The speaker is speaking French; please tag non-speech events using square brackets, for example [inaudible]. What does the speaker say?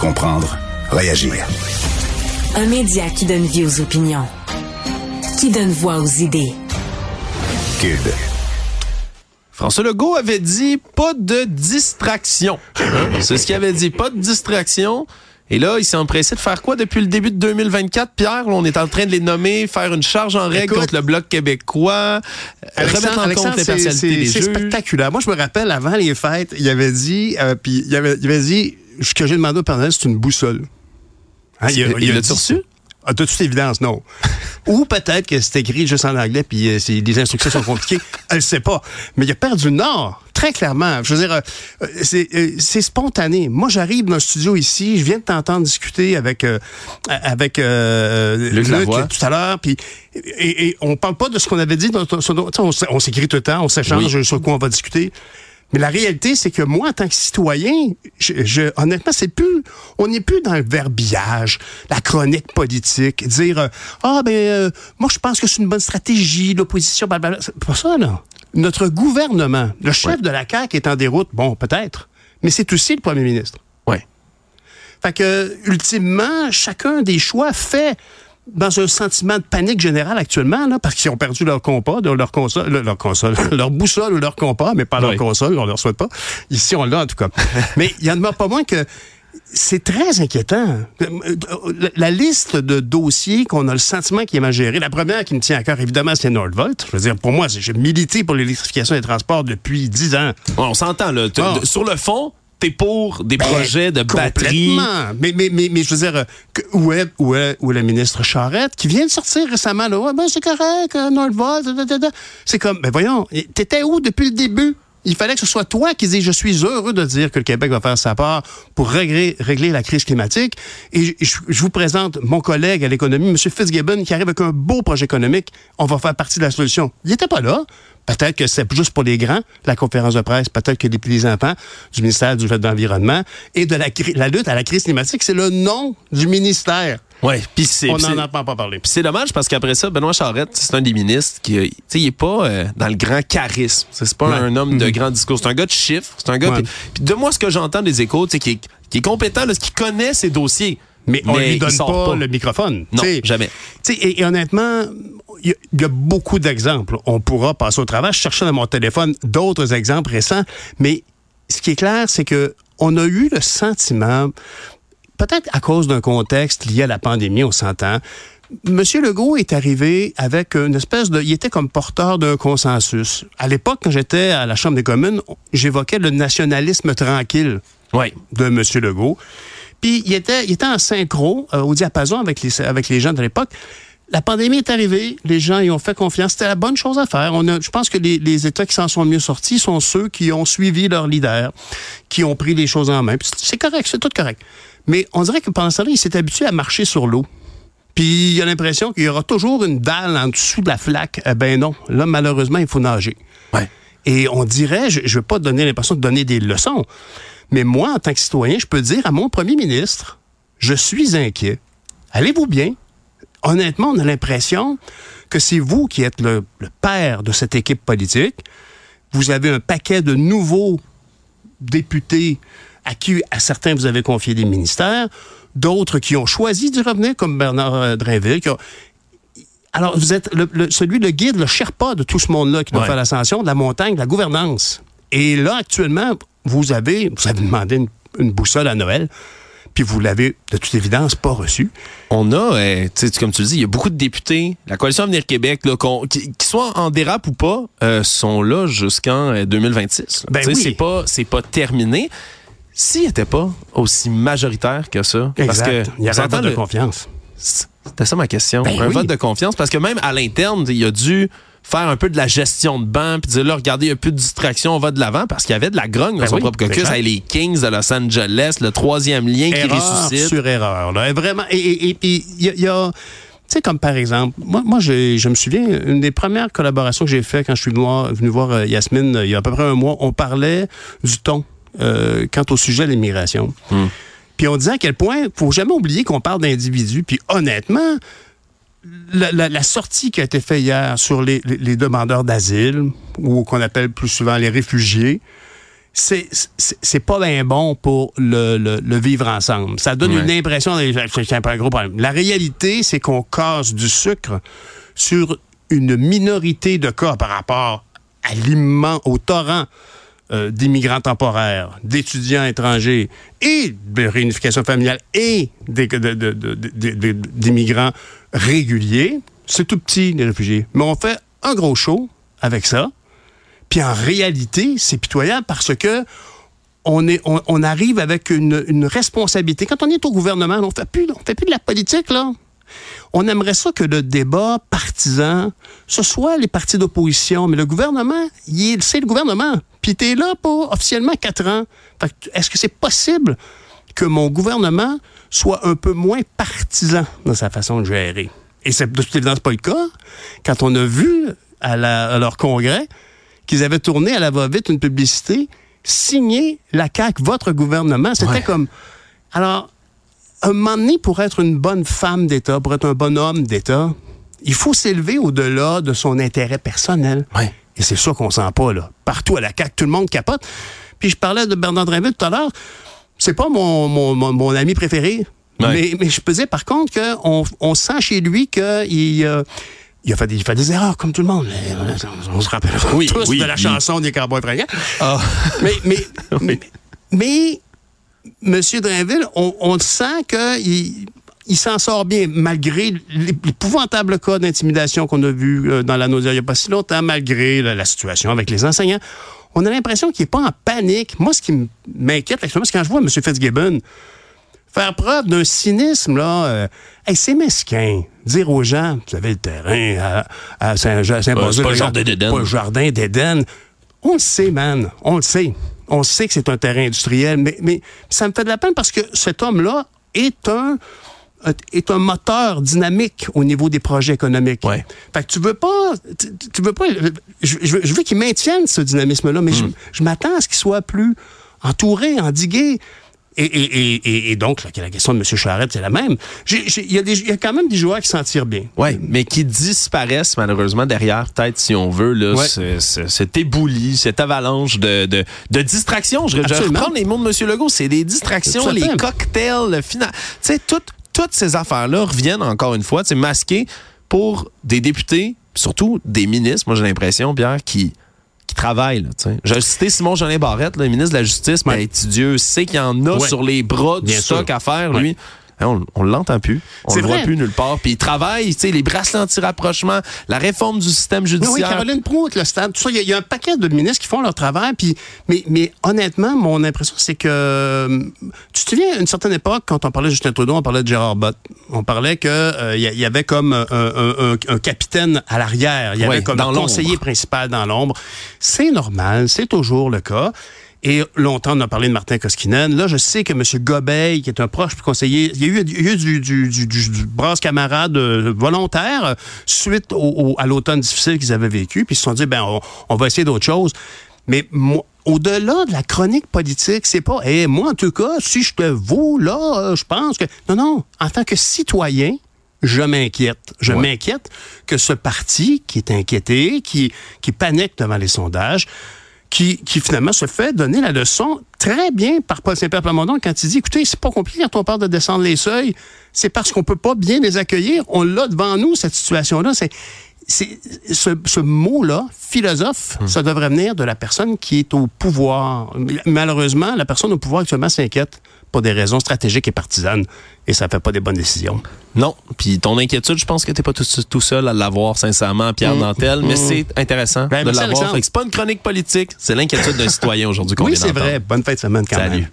Comprendre, réagir. Un média qui donne vie aux opinions. Qui donne voix aux idées. Cube. François Legault avait dit pas de distraction. [laughs] C'est ce qu'il avait dit, pas de distraction. Et là, il s'est empressé de faire quoi depuis le début de 2024, Pierre? Là, on est en train de les nommer, faire une charge en règle Écoute, contre le Bloc québécois, euh, remettre en Alexandre, compte les c'est- personnalités des c'est- spectaculaire. Moi, je me rappelle, avant les fêtes, il avait dit, euh, puis il avait, il avait dit, ce que j'ai demandé au Père Noël, c'est une boussole. Hein, Il- il a l'a-tu dit reçu? Ah, de toute évidence, non. [laughs] Ou peut-être que c'est écrit juste en anglais, puis euh, les instructions sont compliquées. [laughs] Elle ne sait pas. Mais il a perdu le nord, très clairement. Je veux dire, euh, euh, c'est euh, c'est spontané. Moi, j'arrive dans le studio ici, je viens de t'entendre discuter avec, avec Luc Lavoie. tout à l'heure, puis et, et on parle pas de ce qu'on avait dit. Dans, ton- on, s'écrit tout le temps, on s'échange sur quoi on va discuter. Mais la réalité, c'est que moi, en tant que citoyen, je, je- honnêtement, c'est plus, on n'est plus dans le verbillage, la chronique politique, dire euh, ah ben euh, moi je pense que c'est une bonne stratégie, l'opposition, blablabla. C'est pas ça là. Notre gouvernement, le chef Ouais. de la CAQ est en déroute, bon peut-être, mais c'est aussi le premier ministre. Ouais. Fait que, ultimement, chacun des choix fait dans un sentiment de panique générale actuellement, là, parce qu'ils ont perdu leur compas, leur console, leur, console, [laughs] leur boussole ou leur compas, mais pas leur console, on leur souhaite pas. Ici, on l'a en tout cas. [laughs] mais il y en demeure pas moins que c'est très inquiétant. La, la liste de dossiers qu'on a le sentiment qui est mal géré, la première qui me tient à cœur, évidemment, c'est Nordvolt. Je veux dire, pour moi, j'ai milité pour l'électrification des transports depuis dix ans. On s'entend, là. Ah. Sur le fond, t'es pour des projets de batterie. Ben. Mais, mais, mais, mais je veux dire, où, est, où, est, où est le ministre Charette qui vient de sortir récemment, là, ouais, ben c'est correct, euh, da, da. C'est comme, ben voyons, t'étais où depuis le début? Il fallait que ce soit toi qui dis je suis heureux de dire que le Québec va faire sa part pour régler, régler la crise climatique. Et je, vous présente mon collègue à l'économie, M. Fitzgibbon, qui arrive avec un beau projet économique. On va faire partie de la solution. Il n'était pas là. Peut-être que c'est juste pour les grands, la conférence de presse, peut-être que les petits enfants du ministère du de l'Environnement et de la, la lutte à la crise climatique, c'est le nom du ministère. Ouais, puis c'est On n'en entend pas parler. Puis c'est dommage parce qu'après ça, Benoît Charette, c'est un des ministres qui, tu sais, il est pas euh, dans le grand charisme. C'est pas Ouais. un homme de grand discours. C'est un gars de chiffres. C'est un gars. Puis, de moi, ce que j'entends des échos, tu sais, qui est, qui est compétent, là, qui connaît ses dossiers. Mais on Mais lui donne pas, pas. le microphone. Non, jamais. tu sais, Et, et honnêtement, il y, a- il y a beaucoup d'exemples. On pourra passer au travail. Je cherchais dans mon téléphone d'autres exemples récents. Mais ce qui est clair, c'est que on a eu le sentiment, peut-être à cause d'un contexte lié à la pandémie, on s'entend, Monsieur Legault est arrivé avec une espèce de... Il était comme porteur d'un consensus. À l'époque, quand j'étais à la Chambre des communes, j'évoquais le nationalisme tranquille de M. Legault. Puis il était, il était en synchro, euh, au diapason avec les, avec les gens de l'époque. La pandémie est arrivée, les gens y ont fait confiance. C'était la bonne chose à faire. On a, je pense que les, les États qui s'en sont mieux sortis sont ceux qui ont suivi leur leader, qui ont pris les choses en main. Puis C'est correct, c'est tout correct. Mais on dirait que pendant ce temps-là, il s'est habitué à marcher sur l'eau. Puis il a l'impression qu'il y aura toujours une dalle en dessous de la flaque. Eh ben non, là, malheureusement, il faut nager. Ouais. Et on dirait, je ne veux pas donner l'impression de donner des leçons, mais moi, en tant que citoyen, je peux dire à mon premier ministre, je suis inquiet. Allez-vous bien? Honnêtement, on a l'impression que c'est vous qui êtes le, le père de cette équipe politique. Vous avez un paquet de nouveaux députés à qui, à certains, vous avez confié des ministères, d'autres qui ont choisi d'y revenir, comme Bernard euh, Drinville, qui ont- alors, vous êtes le, le- celui, le guide, le Sherpa de tout ce monde-là qui doit Ouais. faire l'ascension de la montagne, de la gouvernance. Et là, actuellement, vous avez, vous avez demandé une, une boussole à Noël, puis vous l'avez, de toute évidence, pas reçue. On a, euh, comme tu le dis, il y a beaucoup de députés. La coalition Avenir Québec, là, qui, soient en dérape ou pas, euh, sont là jusqu'en euh, 2026. là. Ben oui. C'est pas, pas terminé. S'il n'était pas aussi majoritaire que ça, parce que il y a un de le- confiance. C'était ça ma question. Ben un oui. vote de confiance. Parce que même à l'interne, il a dû faire un peu de la gestion de banc, puis dire là, regardez, il n'y a plus de distraction, on va de l'avant, parce qu'il y avait de la grogne dans Ben son oui, propre caucus. Hey, les Kings de Los Angeles, le troisième lien qui ressuscite. sur erreur. Là. Vraiment. Et- puis, il y a. il y a- tu sais, comme par exemple, moi, moi je me souviens, une des premières collaborations que j'ai fait quand je suis venu voir, euh, Yasmine il y a à peu près un mois, on parlait du ton euh, quant au sujet de l'immigration. Puis on disait à quel point, faut jamais oublier qu'on parle d'individus. Puis honnêtement, la, la- la sortie qui a été faite hier sur les, les- les demandeurs d'asile, ou qu'on appelle plus souvent les réfugiés, c'est c'est- pas bien bon pour le, le- le vivre ensemble. Ça donne Ouais. une impression, c'est un peu un gros problème. La réalité, c'est qu'on casse du sucre sur une minorité de cas par rapport à l'immense, au torrent euh, d'immigrants temporaires, d'étudiants étrangers et de réunification familiale et d'immigrants réguliers. C'est tout petit, les réfugiés. Mais on fait un gros show avec ça. Puis en réalité, c'est pitoyable parce que on, arrive avec une, une responsabilité. Quand on est au gouvernement, on on fait plus de la politique, là. On aimerait ça que le débat partisan, ce soit les partis d'opposition, mais le gouvernement, c'est le gouvernement. Puis t'es là pour officiellement quatre ans. Est-ce que c'est possible que mon gouvernement soit un peu moins partisan dans sa façon de gérer? Et c'est de toute évidence pas le cas. Quand on a vu à, la- à leur congrès qu'ils avaient tourné à la va-vite une publicité signée la CAQ, votre gouvernement, c'était Ouais. comme... Alors, un moment donné, pour être une bonne femme d'État, pour être un bon homme d'État, il faut s'élever au-delà de son intérêt personnel. Et c'est ça qu'on sent pas, là. Partout à la CAQ, tout le monde capote. Puis je parlais de Bernard Drinville tout à l'heure. C'est pas mon, mon, mon- mon ami préféré. Mais, mais je peux dire, par contre, qu'on on sent chez lui qu'il euh, il a, fait des, il fait des erreurs, comme tout le monde. On se rappelle Oui, tous oui, de la chanson des Cowboys fringants. Ah. Mais, mais, [laughs] mais, mais M. Drainville, on, on sent qu'il il s'en sort bien, malgré l'épouvantable cas d'intimidation qu'on a vu euh, dans la nausée il n'y a pas si longtemps, malgré la, la situation avec les enseignants. On a l'impression qu'il n'est pas en panique. Moi, ce qui m'inquiète, actuellement, c'est quand je vois M. Fitzgibbon faire preuve d'un cynisme, là. euh, hey, c'est mesquin. Dire aux gens, vous avez le terrain à, à Saint-Jean, Saint-Basile. pas le jardin d'Éden. Pas le jardin d'Éden. On le sait, man. On le sait. On sait que c'est un terrain industriel, mais, mais ça me fait de la peine parce que cet homme-là est un est un moteur dynamique au niveau des projets économiques. Ouais. Fait que tu veux pas, tu, tu veux pas, je, je veux, veux qu'il maintienne ce dynamisme-là, mais je, je m'attends à ce qu'il soit plus entouré, endigué. Et, et, et, et, et donc, la, la question de M. Charette, c'est la même. Il y, a des- il y a quand même des joueurs qui s'en tirent bien. Oui, mais qui disparaissent malheureusement derrière, peut-être, si on veut, là, Ouais. ce- ce- cet éboulis, cette avalanche de, de, de distractions. Je, je reprends les mots de M. Legault, c'est des distractions, les cocktails, le final. Tu sais, toutes, toutes ces affaires-là reviennent encore une fois, tu sais, masquées pour des députés, surtout des ministres, moi j'ai l'impression, Pierre, qui qui travaillent. Là. J'ai cité Simon Jolin Barrette, le ministre de la Justice, mais hey, Dieu sait qu'il y en a Ouais. sur les bras du Bien stock sûr. à faire, lui. On, on l'entend plus. On C'est le voit plus nulle part. Puis il travaille, tu sais, les bracelets anti-rapprochement, la réforme du système Oui, oui, judiciaire. Caroline Proulx, le stade, tout ça. Il y a- il y, a un paquet de ministres qui font leur travail. Puis, mais, mais honnêtement, mon impression, c'est que. euh, Tu te souviens, à une certaine époque, quand on parlait de Justin Trudeau, on parlait de Gérard Bott. On parlait qu'il y, il y avait comme un, un- un- un capitaine à l'arrière. Il y avait comme un conseiller principal dans l'ombre. C'est normal, c'est toujours le cas. Et longtemps, on a parlé de Martin Koskinen. Là, je sais que M. Gobeil, qui est un proche conseiller, il y a eu, il y a eu du, du, du, du- du brasse camarade euh, volontaire euh, suite au- au- à l'automne difficile qu'ils avaient vécu. Puis ils se sont dit, ben, on, on va essayer d'autres choses. Mais moi, au-delà de la chronique politique, c'est pas, eh, moi, en tout cas, si je te vous, là, euh, je pense que. Non, non. En tant que citoyen, je m'inquiète. Je Ouais. m'inquiète que ce parti qui est inquiété, qui, qui panique devant les sondages, qui, qui finalement se fait donner la leçon très bien par Paul Saint-Pierre Plamondon quand il dit, écoutez, c'est pas compliqué quand on parle de descendre les seuils, c'est parce qu'on peut pas bien les accueillir. On l'a devant nous, cette situation-là. C'est, c'est, ce, ce mot-là, philosophe, ça devrait venir de la personne qui est au pouvoir. Malheureusement, la personne au pouvoir actuellement s'inquiète pour des raisons stratégiques et partisanes et ça fait pas des bonnes décisions. Non. Puis ton inquiétude, je pense que t'es pas tout, tout seul à l'avoir, sincèrement, Pierre Nantel, mais c'est intéressant Ben, de l'avoir. C'est pas une chronique politique, c'est l'inquiétude d'un citoyen aujourd'hui qu'on Oui, c'est vrai. Bonne fête de semaine quand Salut. même.